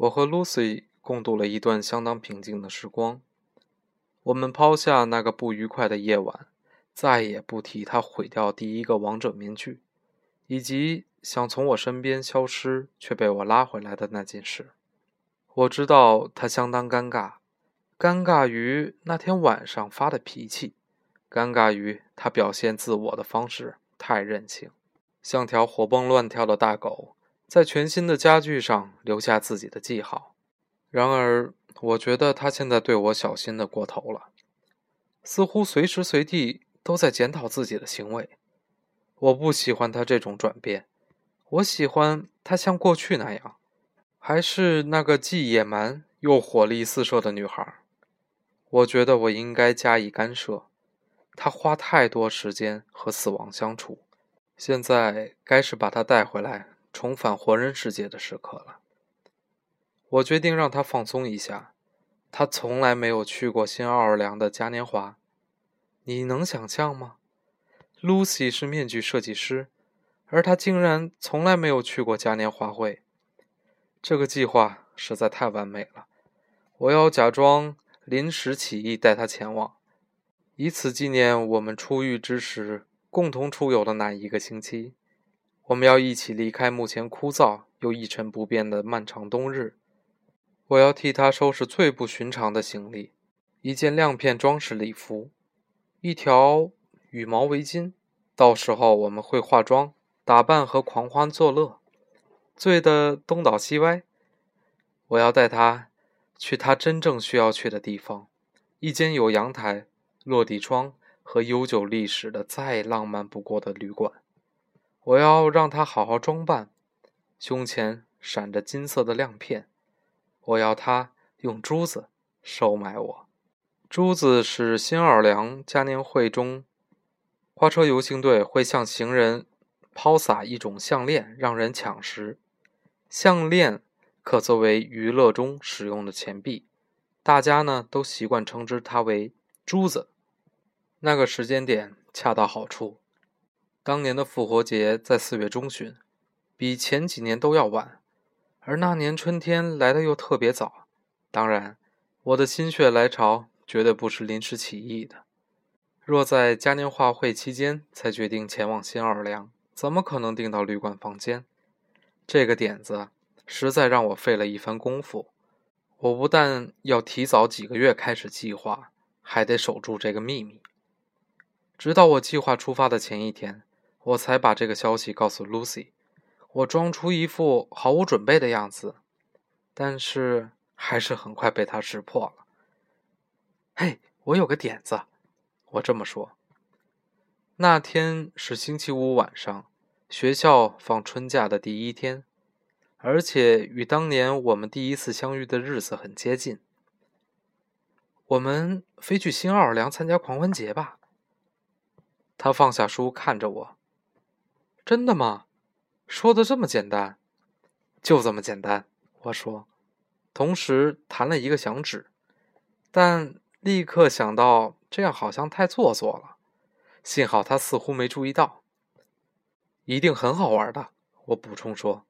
我和 Lucy 共度了一段相当平静的时光。我们抛下那个不愉快的夜晚，再也不提他毁掉第一个王者面具，以及想从我身边消失却被我拉回来的那件事。我知道他相当尴尬，尴尬于那天晚上发的脾气，尴尬于他表现自我的方式太任性，像条活蹦乱跳的大狗，在全新的家具上留下自己的记号。然而。我觉得他现在对我小心的过头了，似乎随时随地都在检讨自己的行为。我不喜欢他这种转变，我喜欢他像过去那样，还是那个既野蛮又火力四射的女孩。我觉得我应该加以干涉。他花太多时间和死亡相处，现在该是把他带回来，重返活人世界的时刻了。我决定让他放松一下。他从来没有去过新奥尔良的嘉年华，你能想象吗？Lucy 是面具设计师，而他竟然从来没有去过嘉年华会。这个计划实在太完美了。我要假装临时起意带他前往，以此纪念我们出狱之时共同出游的那一个星期。我们要一起离开目前枯燥又一成不变的漫长冬日。我要替他收拾最不寻常的行李：一件亮片装饰礼服，一条羽毛围巾。到时候我们会化妆、打扮和狂欢作乐，醉得东倒西歪。我要带他去他真正需要去的地方：一间有阳台、落地窗和悠久历史的再浪漫不过的旅馆。我要让他好好装扮，胸前闪着金色的亮片。我要他用珠子收买我。珠子是新奥尔良嘉年会中，花车游行队会向行人抛洒一种项链，让人抢食。项链可作为娱乐中使用的钱币，大家呢都习惯称之它为珠子。那个时间点恰到好处。当年的复活节在四月中旬，比前几年都要晚。而那年春天来的又特别早，当然，我的心血来潮绝对不是临时起意的。若在嘉年华会期间才决定前往新奥尔良，怎么可能订到旅馆房间？这个点子实在让我费了一番功夫。我不但要提早几个月开始计划，还得守住这个秘密。直到我计划出发的前一天，我才把这个消息告诉 Lucy。我装出一副毫无准备的样子，但是还是很快被他识破了。嘿，我有个点子，我这么说。那天是星期五晚上，学校放春假的第一天，而且与当年我们第一次相遇的日子很接近。我们飞去新奥尔良参加狂欢节吧。他放下书，看着我。真的吗？说的这么简单，就这么简单。我说，同时弹了一个响指，但立刻想到这样好像太做作了。幸好他似乎没注意到。一定很好玩的，我补充说。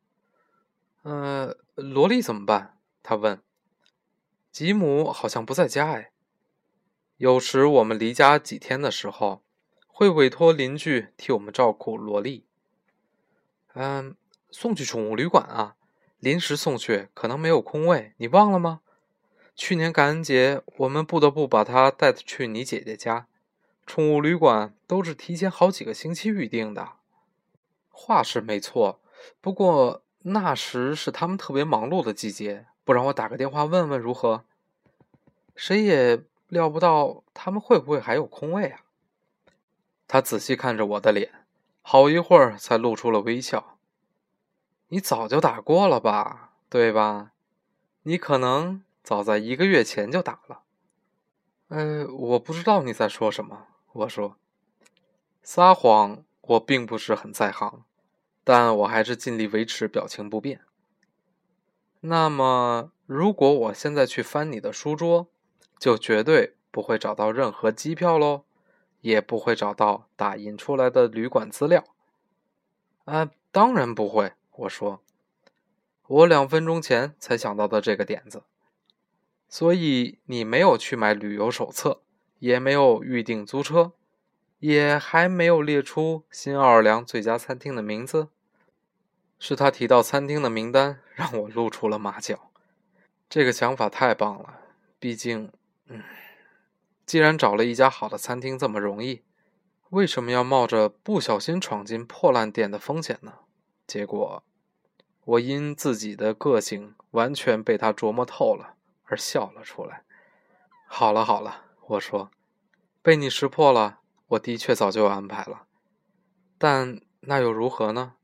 呃，萝莉怎么办？他问。吉姆好像不在家哎。有时我们离家几天的时候，会委托邻居替我们照顾萝莉。嗯，送去宠物旅馆啊，临时送去，可能没有空位，你忘了吗？去年感恩节，我们不得不把它带去你姐姐家。宠物旅馆都是提前好几个星期预定的。话是没错，不过那时是他们特别忙碌的季节，不然我打个电话问问如何？谁也料不到他们会不会还有空位啊。他仔细看着我的脸。好一会儿才露出了微笑。你早就打过了吧，对吧？你可能早在一个月前就打了。呃，我不知道你在说什么。我说，撒谎我并不是很在行，但我还是尽力维持表情不变。那么，如果我现在去翻你的书桌，就绝对不会找到任何机票喽。也不会找到打印出来的旅馆资料。啊，当然不会。我说，我两分钟前才想到的这个点子。所以你没有去买旅游手册，也没有预订租车，也还没有列出新奥尔良最佳餐厅的名字。是他提到餐厅的名单，让我露出了马脚。这个想法太棒了，毕竟，嗯，既然找了一家好的餐厅这么容易，为什么要冒着不小心闯进破烂店的风险呢？结果，我因自己的个性完全被他琢磨透了，而笑了出来。好了好了，我说，被你识破了，我的确早就安排了，但那又如何呢？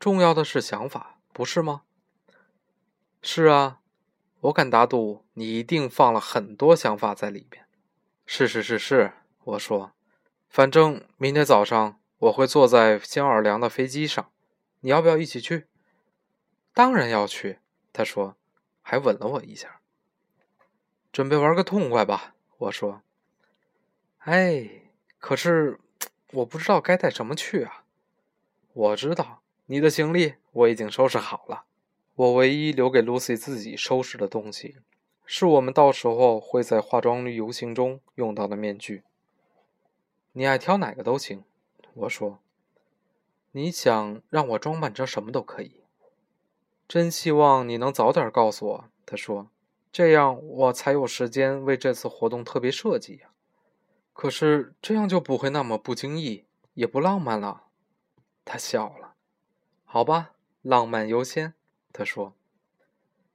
重要的是想法，不是吗？是啊，我敢打赌，你一定放了很多想法在里面。是是是是，我说，反正明天早上我会坐在新奥尔良的飞机上，你要不要一起去？当然要去，他说，还吻了我一下。准备玩个痛快吧，我说。哎，可是我不知道该带什么去啊。我知道。你的行李我已经收拾好了，我唯一留给 Lucy 自己收拾的东西，是我们到时候会在化妆游行中用到的面具。你爱挑哪个都行，我说。你想让我装扮成什么都可以。真希望你能早点告诉我，他说，这样我才有时间为这次活动特别设计呀。可是这样就不会那么不经意，也不浪漫了。他笑了。好吧，浪漫优先。他说：“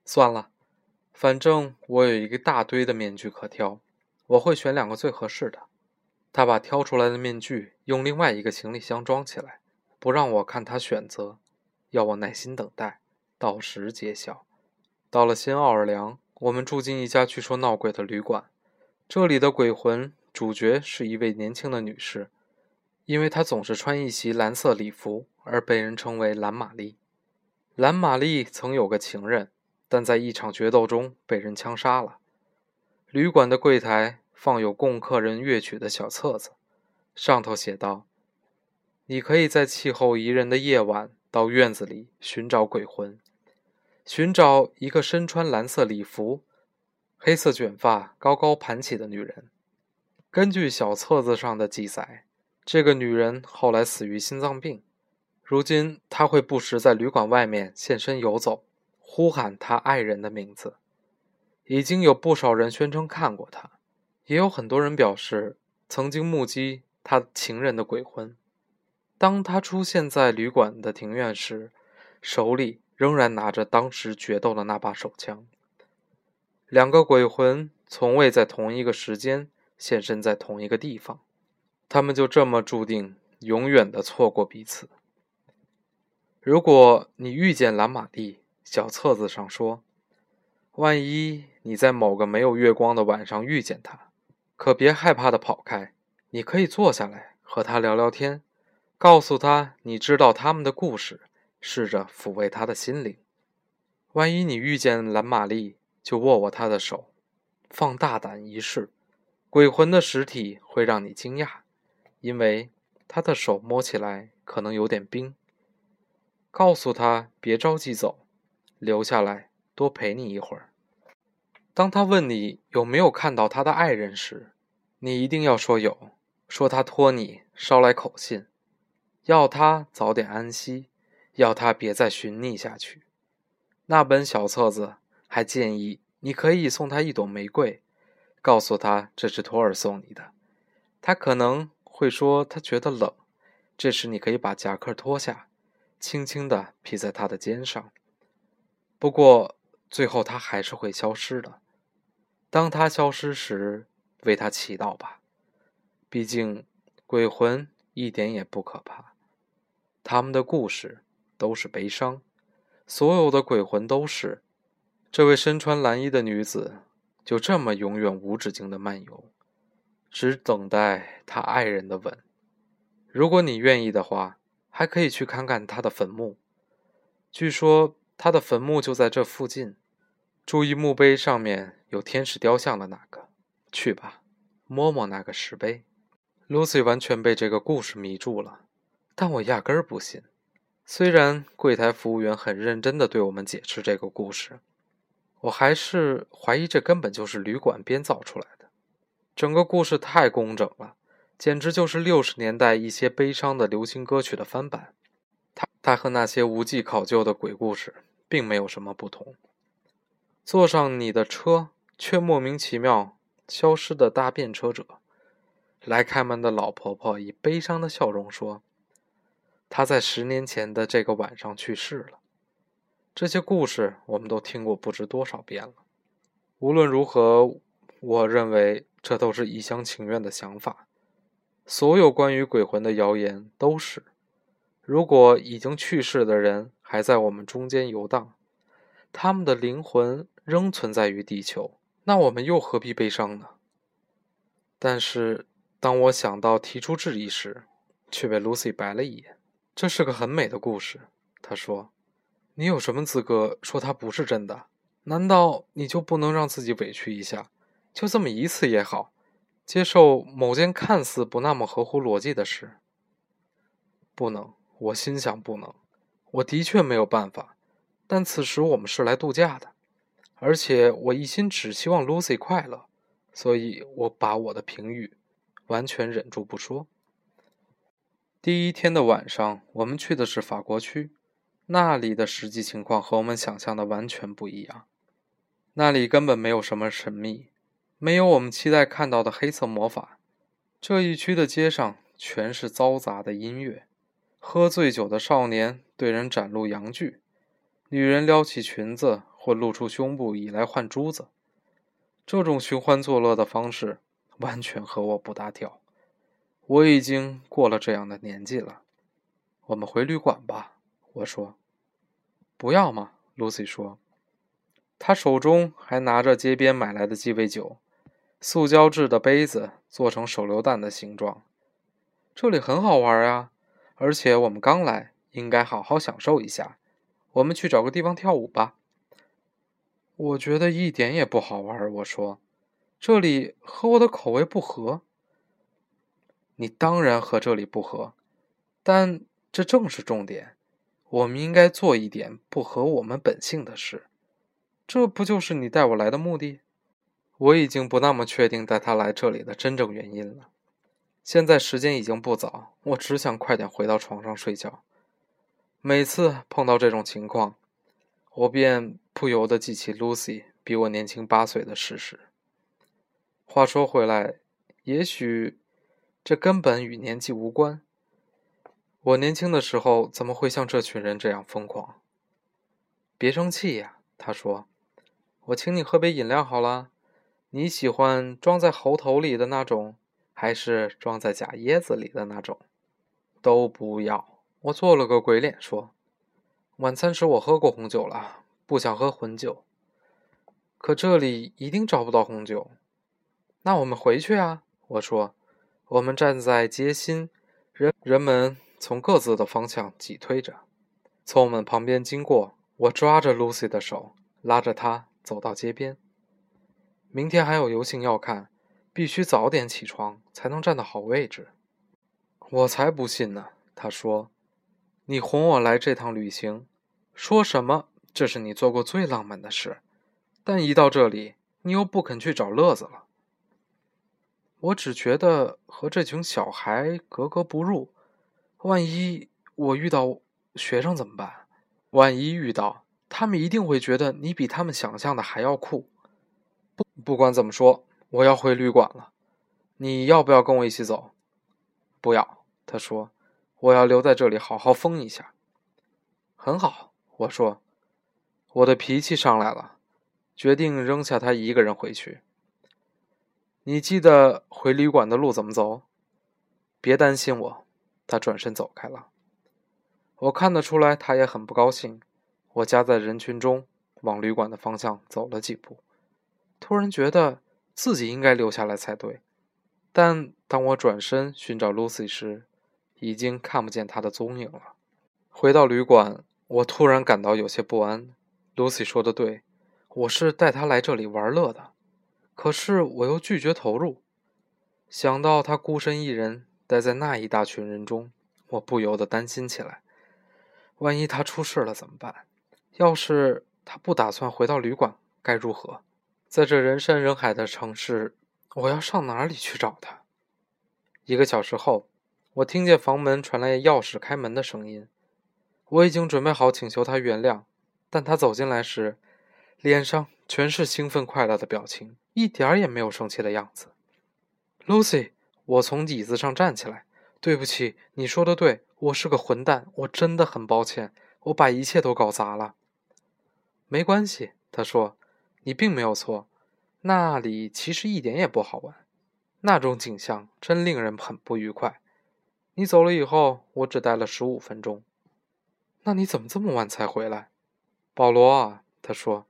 算了，反正我有一个大堆的面具可挑，我会选两个最合适的。”他把挑出来的面具用另外一个行李箱装起来，不让我看他选择，要我耐心等待，到时揭晓。到了新奥尔良，我们住进一家据说闹鬼的旅馆。这里的鬼魂主角是一位年轻的女士。因为她总是穿一袭蓝色礼服，而被人称为蓝玛丽。蓝玛丽曾有个情人，但在一场决斗中被人枪杀了。旅馆的柜台放有供客人乐曲的小册子，上头写道：“你可以在气候宜人的夜晚到院子里寻找鬼魂，寻找一个身穿蓝色礼服、黑色卷发、高高盘起的女人。”根据小册子上的记载。这个女人后来死于心脏病，如今她会不时在旅馆外面现身游走，呼喊他爱人的名字。已经有不少人宣称看过他，也有很多人表示曾经目击他情人的鬼魂。当他出现在旅馆的庭院时，手里仍然拿着当时决斗的那把手枪。两个鬼魂从未在同一个时间现身在同一个地方。他们就这么注定永远的错过彼此。如果你遇见蓝玛丽，小册子上说，万一你在某个没有月光的晚上遇见他，可别害怕的跑开，你可以坐下来和他聊聊天，告诉他你知道他们的故事，试着抚慰他的心灵。万一你遇见蓝玛丽，就握握她的手，放大胆一试，鬼魂的实体会让你惊讶。因为他的手摸起来可能有点冰。告诉他别着急走，留下来多陪你一会儿。当他问你有没有看到他的爱人时，你一定要说有，说他托你捎来口信，要他早点安息，要他别再寻觅下去。那本小册子还建议你可以送他一朵玫瑰，告诉他这是托尔送你的，他可能。会说他觉得冷，这时你可以把夹克脱下，轻轻地披在他的肩上。不过最后他还是会消失的。当他消失时，为他祈祷吧。毕竟鬼魂一点也不可怕，他们的故事都是悲伤，所有的鬼魂都是。这位身穿蓝衣的女子就这么永远无止境的漫游。只等待他爱人的吻。如果你愿意的话，还可以去看看他的坟墓。据说他的坟墓就在这附近。注意墓碑上面有天使雕像的那个。去吧，摸摸那个石碑。Lucy 完全被这个故事迷住了，但我压根儿不信。虽然柜台服务员很认真的对我们解释这个故事，我还是怀疑这根本就是旅馆编造出来的。整个故事太工整了，简直就是六十年代一些悲伤的流行歌曲的翻版。它它和那些无迹考究的鬼故事并没有什么不同。坐上你的车，却莫名其妙消失的搭便车者。来开门的老婆婆以悲伤的笑容说：“她在十年前的这个晚上去世了。”这些故事我们都听过不知多少遍了。无论如何，我认为这都是一厢情愿的想法。所有关于鬼魂的谣言都是：如果已经去世的人还在我们中间游荡，他们的灵魂仍存在于地球，那我们又何必悲伤呢？但是。当我想到提出质疑时，却被 Lucy 白了一眼。这是个很美的故事，她说：“你有什么资格说它不是真的？难道你就不能让自己委屈一下，就这么一次也好，接受某件看似不那么合乎逻辑的事？”不能，我心想不能。我的确没有办法，但此时我们是来度假的，而且我一心只希望 Lucy 快乐，所以我把我的评语。完全忍住不说。第一天的晚上，我们去的是法国区，那里的实际情况和我们想象的完全不一样。那里根本没有什么神秘，没有我们期待看到的黑色魔法。这一区的街上全是嘈杂的音乐，喝醉酒的少年对人展露阳具，女人撩起裙子或露出胸部以来换珠子。这种寻欢作乐的方式。完全和我不搭调，我已经过了这样的年纪了。我们回旅馆吧，我说。不要吗？Lucy 说。她手中还拿着街边买来的鸡尾酒，塑胶制的杯子做成手榴弹的形状。这里很好玩啊，而且我们刚来，应该好好享受一下。我们去找个地方跳舞吧。我觉得一点也不好玩，我说。这里和我的口味不合，你当然和这里不合，但这正是重点。我们应该做一点不合我们本性的事，这不就是你带我来的目的？我已经不那么确定带他来这里的真正原因了。现在时间已经不早，我只想快点回到床上睡觉。每次碰到这种情况，我便不由得记起 Lucy 比我年轻八岁的事实。话说回来，也许这根本与年纪无关。我年轻的时候怎么会像这群人这样疯狂？别生气呀，他说：“我请你喝杯饮料好了。你喜欢装在猴头里的那种，还是装在假椰子里的那种？都不要。”我做了个鬼脸说：“晚餐时我喝过红酒了，不想喝混酒。可这里一定找不到红酒。”那我们回去啊！我说，我们站在街心，人人们从各自的方向挤推着，从我们旁边经过。我抓着 Lucy 的手，拉着她走到街边。明天还有游行要看，必须早点起床才能站到好位置。我才不信呢！他说：“你哄我来这趟旅行，说什么这是你做过最浪漫的事，但一到这里，你又不肯去找乐子了。”我只觉得和这群小孩格格不入。万一我遇到学生怎么办？万一遇到，他们一定会觉得你比他们想象的还要酷。不，不管怎么说，我要回旅馆了。你要不要跟我一起走？不要，他说。我要留在这里好好疯一下。很好，我说。我的脾气上来了，决定扔下他一个人回去。你记得回旅馆的路怎么走？别担心我。他转身走开了。我看得出来，他也很不高兴。我夹在人群中，往旅馆的方向走了几步，突然觉得自己应该留下来才对。但当我转身寻找 Lucy 时，已经看不见他的踪影了。回到旅馆，我突然感到有些不安。Lucy 说的对，我是带他来这里玩乐的。可是我又拒绝投入。想到他孤身一人待在那一大群人中，我不由得担心起来。万一他出事了怎么办？要是他不打算回到旅馆，该如何？在这人山人海的城市，我要上哪里去找他？一个小时后，我听见房门传来钥匙开门的声音。我已经准备好请求他原谅，但他走进来时，脸上全是兴奋快乐的表情，一点儿也没有生气的样子。Lucy，我从椅子上站起来。对不起，你说的对，我是个混蛋，我真的很抱歉，我把一切都搞砸了。没关系，他说，你并没有错，那里其实一点也不好玩，那种景象真令人很不愉快。你走了以后，我只待了十五分钟。那你怎么这么晚才回来，保罗啊？他说，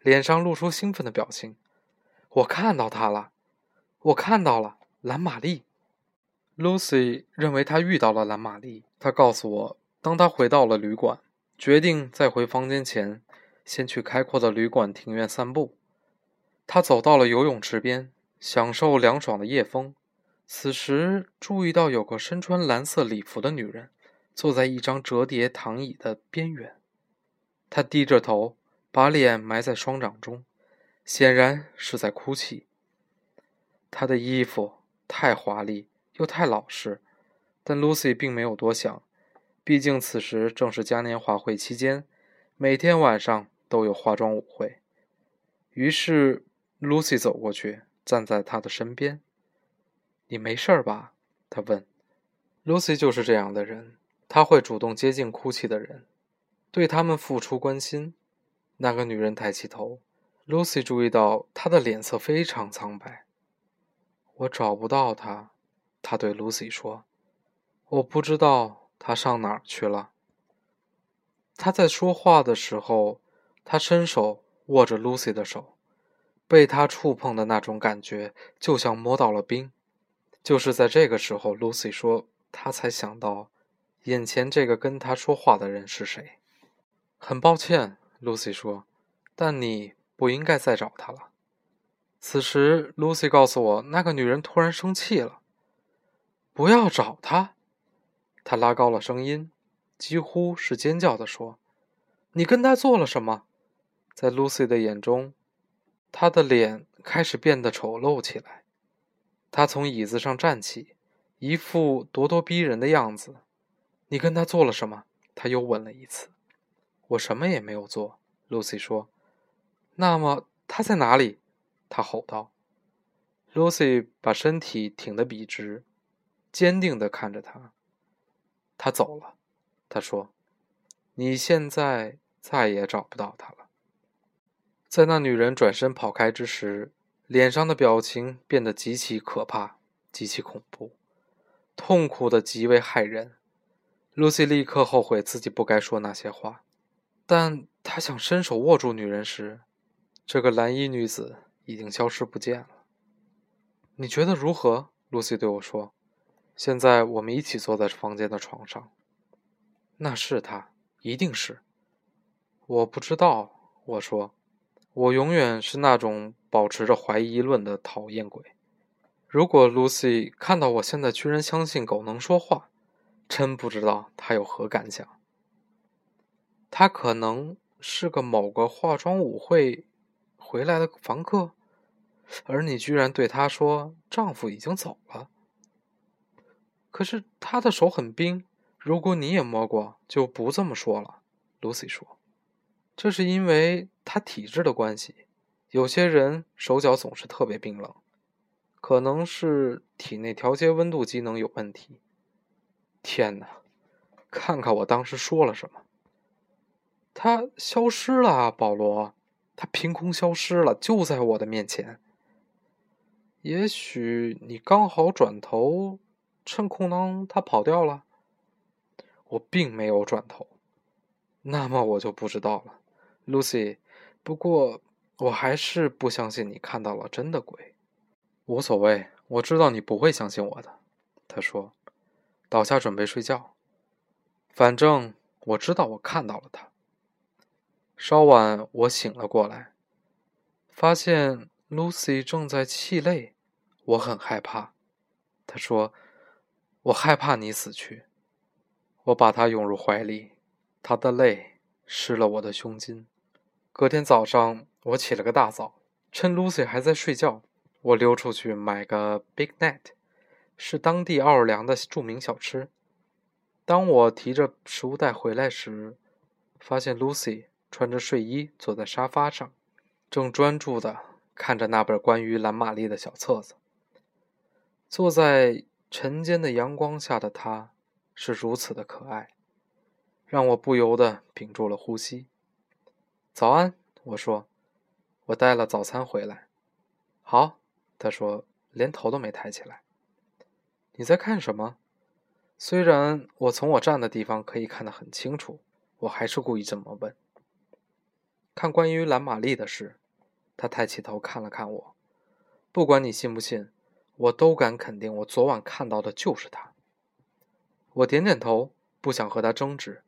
脸上露出兴奋的表情。我看到他了，我看到了蓝玛丽。Lucy 认为他遇到了蓝玛丽。他告诉我，当他回到了旅馆，决定在回房间前，先去开阔的旅馆庭院散步。他走到了游泳池边，享受凉爽的夜风。此时，注意到有个身穿蓝色礼服的女人，坐在一张折叠躺椅的边缘。她低着头，把脸埋在双掌中，显然是在哭泣。她的衣服太华丽。又太老实，但 Lucy 并没有多想，毕竟此时正是嘉年华会期间，每天晚上都有化妆舞会。于是，Lucy 走过去，站在他的身边。“你没事吧？”他问。Lucy 就是这样的人，他会主动接近哭泣的人，对他们付出关心。那个女人抬起头，Lucy 注意到她的脸色非常苍白。我找不到她。她对 Lucy 说：“我不知道她上哪儿去了。”她在说话的时候，她伸手握着 Lucy 的手，被他触碰的那种感觉就像摸到了冰。就是在这个时候，Lucy 说：“她才想到，眼前这个跟她说话的人是谁。”很抱歉，Lucy 说：“但你不应该再找他了。”此时，Lucy 告诉我，那个女人突然生气了。不要找他！他拉高了声音，几乎是尖叫的说：“你跟他做了什么？”在 Lucy 的眼中，他的脸开始变得丑陋起来。他从椅子上站起，一副咄咄逼人的样子。“你跟他做了什么？”他又问了一次。“我什么也没有做。”Lucy 说。“那么他在哪里？”他吼道。Lucy 把身体挺得笔直。坚定地看着他，他走了。他说：“你现在再也找不到他了。”在那女人转身跑开之时，脸上的表情变得极其可怕、极其恐怖，痛苦的极为骇人。露西立刻后悔自己不该说那些话，但她想伸手握住女人时，这个蓝衣女子已经消失不见了。你觉得如何？露西对我说。现在我们一起坐在房间的床上。那是她，一定是。我不知道，我说，我永远是那种保持着怀疑论的讨厌鬼。如果 Lucy 看到我现在居然相信狗能说话，真不知道她有何感想。他可能是个某个化妆舞会回来的房客，而你居然对他说丈夫已经走了。可是他的手很冰，如果你也摸过，就不这么说了。”Lucy 说，“这是因为他体质的关系，有些人手脚总是特别冰冷，可能是体内调节温度机能有问题。”天哪，看看我当时说了什么！他消失了，保罗，他凭空消失了，就在我的面前。也许你刚好转头。趁空当，他跑掉了。我并没有转头，那么我就不知道了，Lucy。不过我还是不相信你看到了真的鬼。无所谓，我知道你不会相信我的。他说，倒下准备睡觉。反正我知道我看到了他。稍晚，我醒了过来，发现 Lucy 正在泣泪，我很害怕。他说。我害怕你死去，我把他拥入怀里，他的泪湿了我的胸襟。隔天早上，我起了个大早，趁 Lucy 还在睡觉，我溜出去买个 Big Net，是当地奥尔良的著名小吃。当我提着食物袋回来时，发现 Lucy 穿着睡衣坐在沙发上，正专注地看着那本关于蓝玛丽的小册子。坐在晨间的阳光下的她，是如此的可爱，让我不由得屏住了呼吸。早安，我说，我带了早餐回来。好，他说，连头都没抬起来。你在看什么？虽然我从我站的地方可以看得很清楚，我还是故意这么问。看关于蓝玛丽的事，他抬起头看了看我。不管你信不信，我都敢肯定，我昨晚看到的就是他。我点点头，不想和他争执。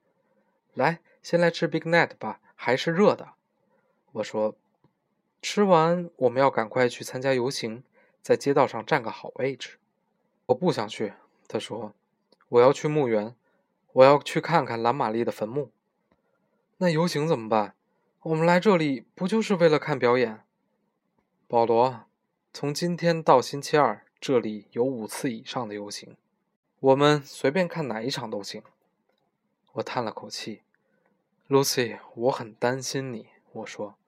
来，先来吃 Big Net 吧，还是热的。我说，吃完我们要赶快去参加游行，在街道上占个好位置。我不想去，他说。我要去墓园，我要去看看蓝玛丽的坟墓。那游行怎么办？我们来这里不就是为了看表演？保罗，从今天到星期二，这里有五次以上的游行，我们随便看哪一场都行。我叹了口气，Lucy，我很担心你。我说，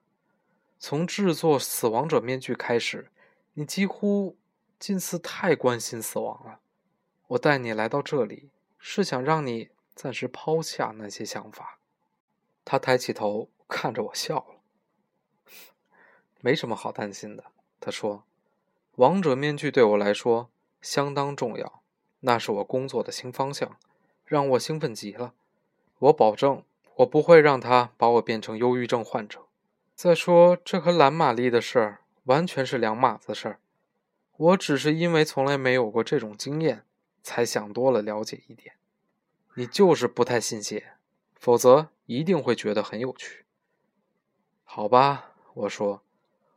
从制作死亡者面具开始，你几乎近似太关心死亡了。我带你来到这里，是想让你暂时抛下那些想法。他抬起头看着我笑了，没什么好担心的。他说：“王者面具对我来说相当重要，那是我工作的新方向，让我兴奋极了。我保证，我不会让他把我变成忧郁症患者。再说，这和蓝玛丽的事儿完全是两码子事儿。我只是因为从来没有过这种经验。”才想多了，了解一点。你就是不太信邪，否则一定会觉得很有趣。好吧，我说，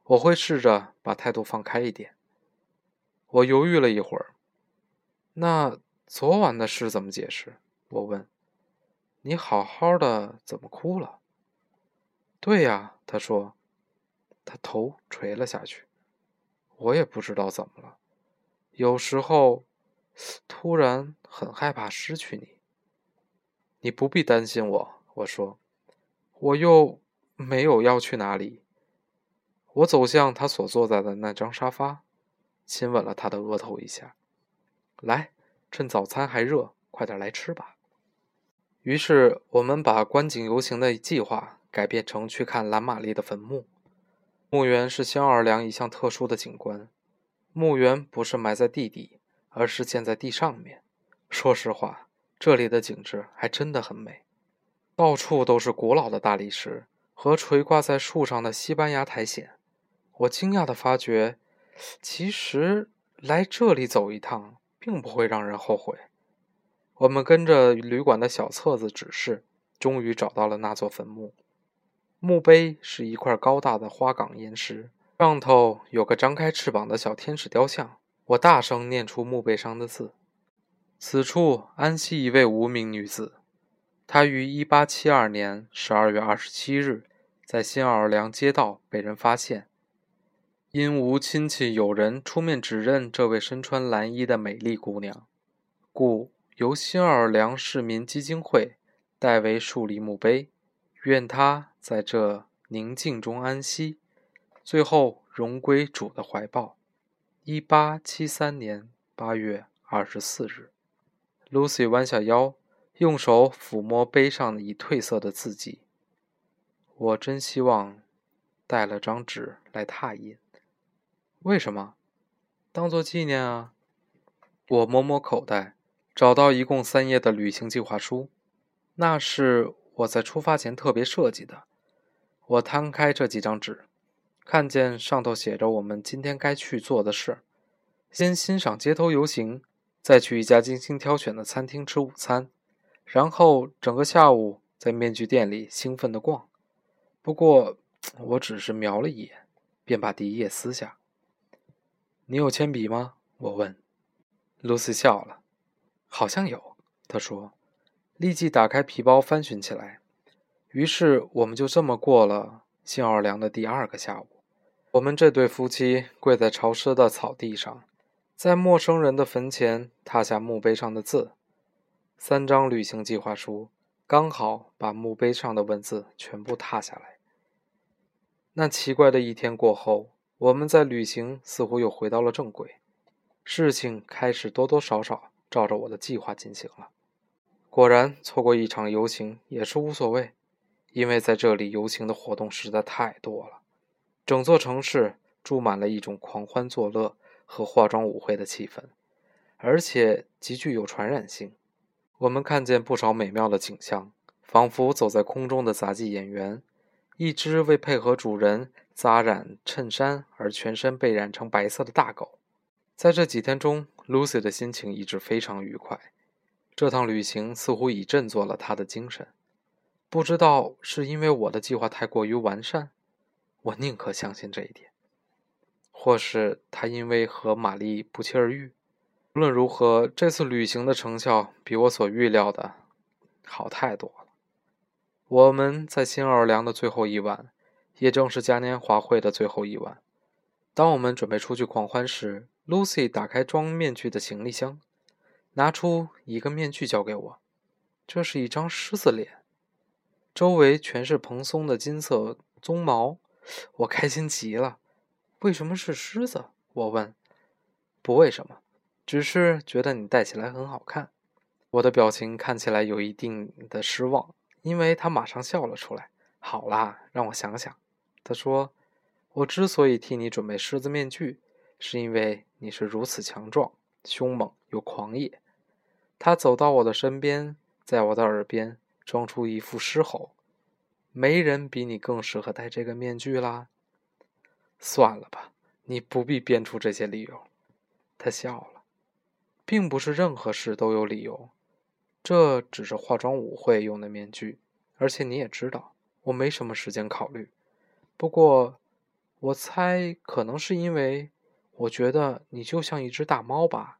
我会试着把态度放开一点。我犹豫了一会儿。那昨晚的事怎么解释？我问。你好好的，怎么哭了？对呀，他说。他头垂了下去。我也不知道怎么了。有时候。突然很害怕失去你。你不必担心我，我说，我又没有要去哪里。我走向他所坐在的那张沙发，亲吻了他的额头一下。来，趁早餐还热，快点来吃吧。于是我们把观景游行的计划改变成去看蓝玛丽的坟墓。墓园是新奥尔良一项特殊的景观。墓园不是埋在地底。而是建在地上面。说实话，这里的景致还真的很美，到处都是古老的大理石和垂挂在树上的西班牙苔藓。我惊讶地发觉，其实来这里走一趟并不会让人后悔。我们跟着旅馆的小册子指示，终于找到了那座坟墓。墓碑是一块高大的花岗岩石，上头有个张开翅膀的小天使雕像。我大声念出墓碑上的字：“此处安息一位无名女子，她于1872年12月27日在新奥尔良街道被人发现。因无亲戚友人出面指认这位身穿蓝衣的美丽姑娘，故由新奥尔良市民基金会代为树立墓碑，愿他在这宁静中安息，最后荣归主的怀抱。”一八七三年八月二十四日，Lucy 弯下腰，用手抚摸碑上已褪色的字迹。我真希望带了张纸来拓印。为什么？当做纪念啊！我摸摸口袋，找到一共三页的旅行计划书，那是我在出发前特别设计的。我摊开这几张纸。看见上头写着我们今天该去做的事：先欣赏街头游行，再去一家精心挑选的餐厅吃午餐，然后整个下午在面具店里兴奋地逛。不过，我只是瞄了一眼，便把第一页撕下。你有铅笔吗？我问。露丝笑了，好像有。他说：“立即打开皮包翻寻起来。于是，我们就这么过了新奥尔良的第二个下午。我们这对夫妻跪在潮湿的草地上，在陌生人的坟前踏下墓碑上的字。三张旅行计划书刚好把墓碑上的文字全部踏下来。那奇怪的一天过后，我们在旅行似乎又回到了正轨，事情开始多多少少照着我的计划进行了。果然，错过一场游行也是无所谓。因为在这里游行的活动实在太多了，整座城市住满了一种狂欢作乐和化妆舞会的气氛，而且极具有传染性。我们看见不少美妙的景象，仿佛走在空中的杂技演员，一只为配合主人扎染衬衫而全身被染成白色的大狗。在这几天中，Lucy 的心情一直非常愉快，这趟旅行似乎已振作了她的精神。不知道是因为我的计划太过于完善，我宁可相信这一点；或是他因为和玛丽不期而遇。无论如何，这次旅行的成效比我所预料的好太多了。我们在新奥尔良的最后一晚，也正是嘉年华会的最后一晚。当我们准备出去狂欢时，Lucy 打开装面具的行李箱，拿出一个面具交给我。这是一张狮子脸。周围全是蓬松的金色鬃毛，我开心极了。为什么是狮子？我问。不为什么，只是觉得你戴起来很好看。我的表情看起来有一定的失望，因为他马上笑了出来。好啦，让我想想。他说：“我之所以替你准备狮子面具，是因为你是如此强壮、凶猛又狂野。”他走到我的身边，在我的耳边。装出一副狮吼，没人比你更适合戴这个面具啦。算了吧，你不必编出这些理由。他笑了，并不是任何事都有理由，这只是化妆舞会用的面具，而且你也知道，我没什么时间考虑。不过，我猜可能是因为我觉得你就像一只大猫吧。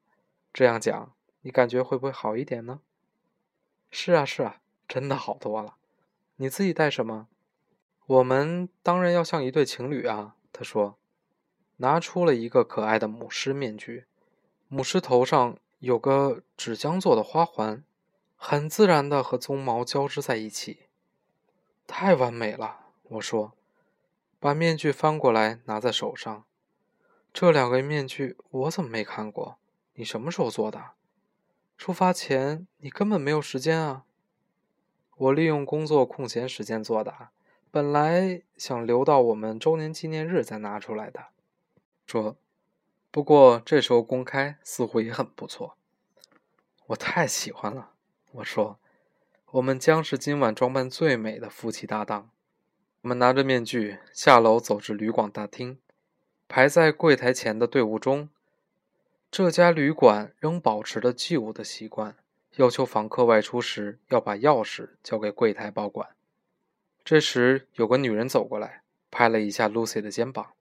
这样讲，你感觉会不会好一点呢？是啊，是啊。真的好多了，你自己戴什么？我们当然要像一对情侣啊。他说，拿出了一个可爱的母狮面具，母狮头上有个纸浆做的花环，很自然的和鬃毛交织在一起，太完美了。我说，把面具翻过来拿在手上，这两个面具我怎么没看过？你什么时候做的？出发前你根本没有时间啊。我利用工作空闲时间做的，本来想留到我们周年纪念日再拿出来的。说，不过这时候公开似乎也很不错。我太喜欢了。我说，我们将是今晚装扮最美的夫妻搭档。我们拿着面具下楼走至旅馆大厅，排在柜台前的队伍中。这家旅馆仍保持着旧的习惯。要求房客外出时要把钥匙交给柜台保管。这时，有个女人走过来，拍了一下 Lucy 的肩膀。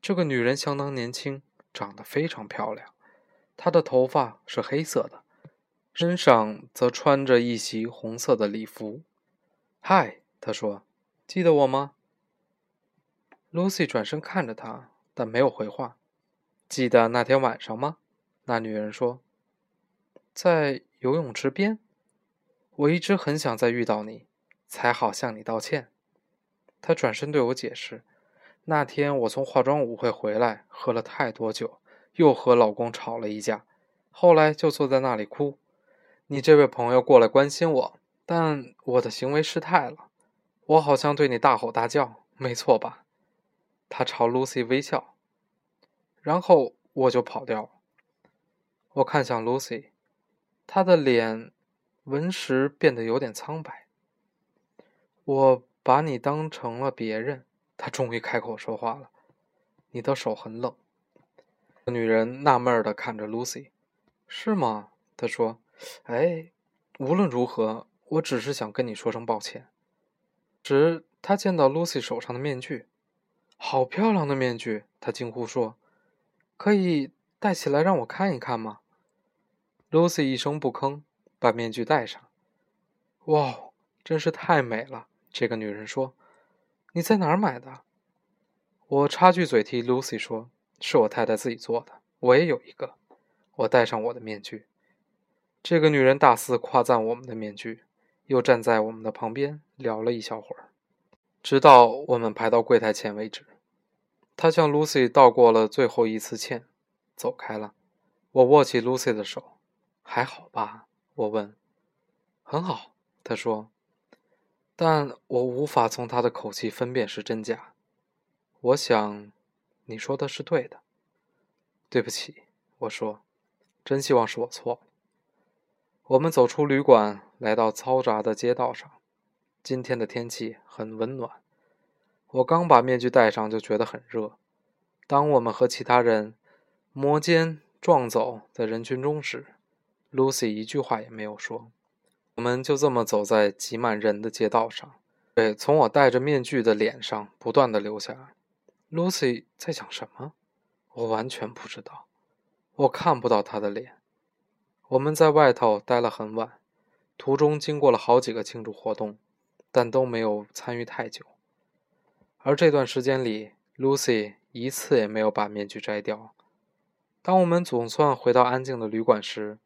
这个女人相当年轻，长得非常漂亮。她的头发是黑色的，身上则穿着一袭红色的礼服。“嗨，”她说，“记得我吗？”Lucy 转身看着她，但没有回话。“记得那天晚上吗？”那女人说，“在。”游泳池边，我一直很想再遇到你，才好向你道歉。他转身对我解释：“那天我从化妆舞会回来，喝了太多酒，又和老公吵了一架，后来就坐在那里哭。你这位朋友过来关心我，但我的行为失态了，我好像对你大吼大叫，没错吧？”他朝 Lucy 微笑，然后我就跑掉了。我看向 Lucy。他的脸纹时变得有点苍白。我把你当成了别人。他终于开口说话了：“你的手很冷。”女人纳闷的看着 Lucy：“ 是吗？”他说：“哎，无论如何，我只是想跟你说声抱歉。”时，他见到 Lucy 手上的面具，好漂亮的面具！他惊呼说：“可以戴起来让我看一看吗？” Lucy 一声不吭，把面具戴上。哇，真是太美了！这个女人说：“你在哪儿买的？”我插句嘴替 Lucy 说：“是我太太自己做的，我也有一个。”我戴上我的面具。这个女人大肆夸赞我们的面具，又站在我们的旁边聊了一小会儿，直到我们排到柜台前为止。他向 Lucy 道过了最后一次歉，走开了。我握起 Lucy 的手，还好吧？我问。很好，他说。但我无法从他的口气分辨是真假。我想，你说的是对的。对不起，我说，真希望是我错了。我们走出旅馆，来到嘈杂的街道上。今天的天气很温暖。我刚把面具戴上，就觉得很热。当我们和其他人摩肩撞走在人群中时，Lucy 一句话也没有说。我们就这么走在挤满人的街道上，对，从我戴着面具的脸上不断的流下来。Lucy 在想什么？我完全不知道。我看不到她的脸。我们在外头待了很晚，途中经过了好几个庆祝活动，但都没有参与太久。而这段时间里，Lucy 一次也没有把面具摘掉。当我们总算回到安静的旅馆时，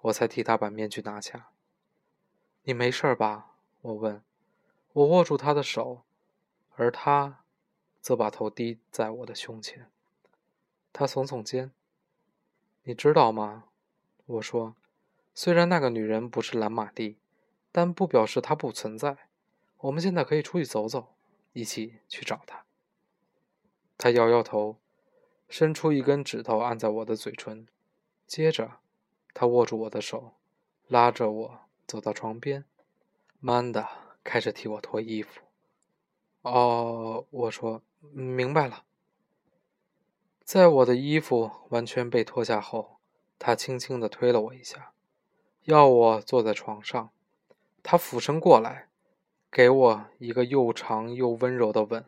我才替她把面具拿下。你没事吧？我问。我握住她的手，而她则把头低在我的胸前。她耸耸肩。你知道吗？我说：“虽然那个女人不是蓝玛蒂，但不表示她不存在。我们现在可以出去走走，一起去找他。”他摇摇头，伸出一根指头按在我的嘴唇，接着他握住我的手，拉着我走到床边。曼达开始替我脱衣服。哦，我说明白了。在我的衣服完全被脱下后。他轻轻地推了我一下，要我坐在床上。他俯身过来，给我一个又长又温柔的吻，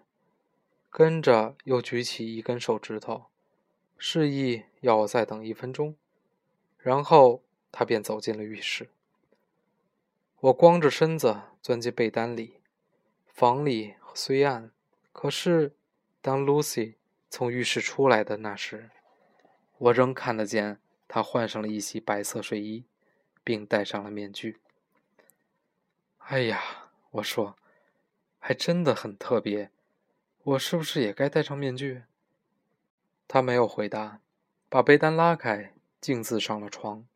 跟着又举起一根手指头，示意要我再等一分钟。然后他便走进了浴室。我光着身子钻进被单里。房里虽暗，可是当 Lucy 从浴室出来的那时，我仍看得见。她换上了一袭白色睡衣，并戴上了面具。哎呀，我说，还真的很特别。我是不是也该戴上面具？他没有回答，把被单拉开，径自上了床。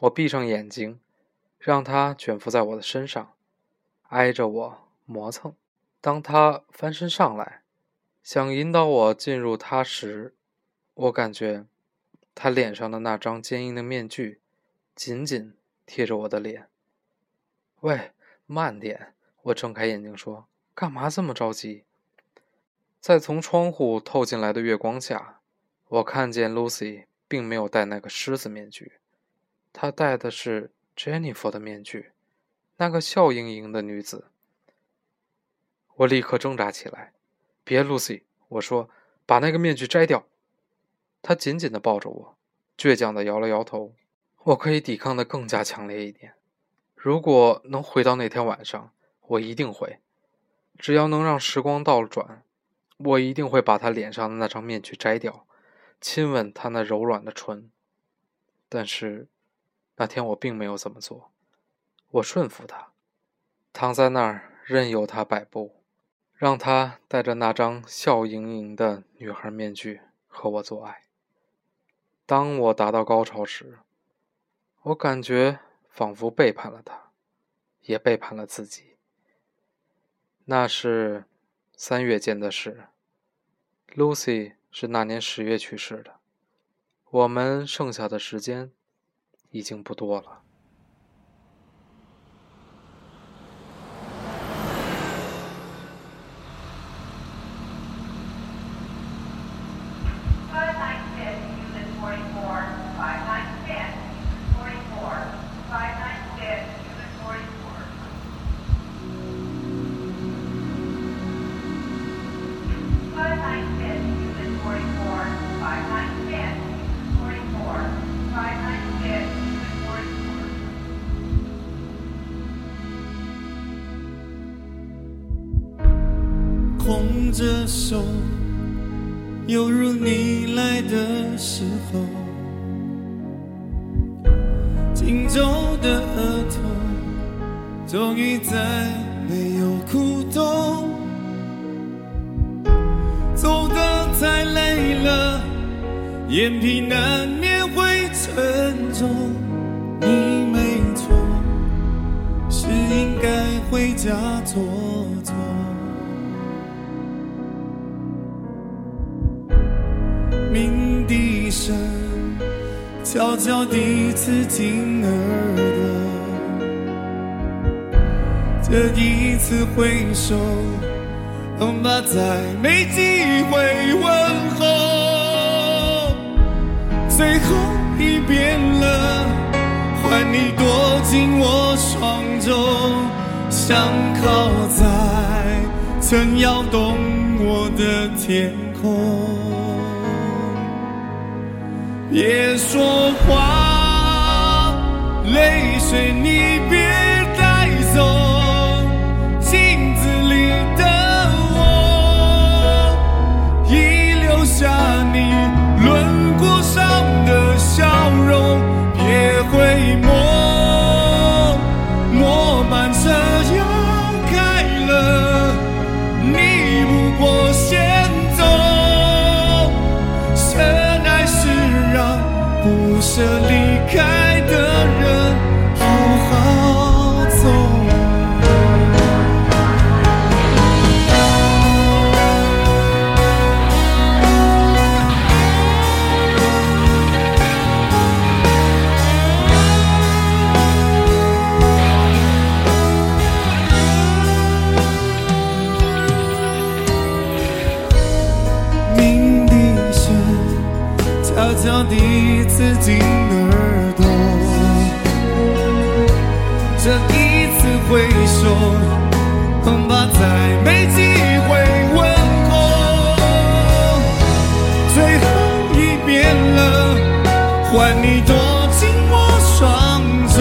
我闭上眼睛，让他卷伏在我的身上，挨着我磨蹭。当他翻身上来，想引导我进入他时，我感觉。他脸上的那张坚硬的面具，紧紧贴着我的脸。喂，慢点！我睁开眼睛说：“干嘛这么着急？”在从窗户透进来的月光下，我看见 Lucy 并没有戴那个狮子面具，她戴的是 Jennifer 的面具，那个笑盈盈的女子。我立刻挣扎起来：“别，Lucy！” 我说：“把那个面具摘掉。”他紧紧地抱着我，倔强地摇了摇头。我可以抵抗的更加强烈一点。如果能回到那天晚上，我一定会。只要能让时光倒转，我一定会把他脸上的那张面具摘掉，亲吻他那柔软的唇。但是，那天我并没有这么做。我顺服他，躺在那儿，任由他摆布，让他戴着那张笑盈盈的女孩面具和我做爱。当我达到高潮时，我感觉仿佛背叛了他，也背叛了自己。那是三月间的事，Lucy 是那年十月去世的。我们剩下的时间已经不多了。着手，犹如你来的时候，荆州的额头，终于再没有苦痛，走得太累了，眼皮难免会沉重。你没错，是应该回家坐。悄悄地刺进耳朵，这一次挥手，恐怕再没机会问候。最后一遍了，换你躲进我双肘，想靠在曾摇动我的天空。别说话，泪水你别带走，镜子里的我，已留下你轮廓上的笑容，别回眸，第一次进耳朵这一次挥手恐怕再没机会问候最后一遍了换你躲进我双手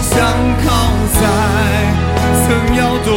想靠在曾要躲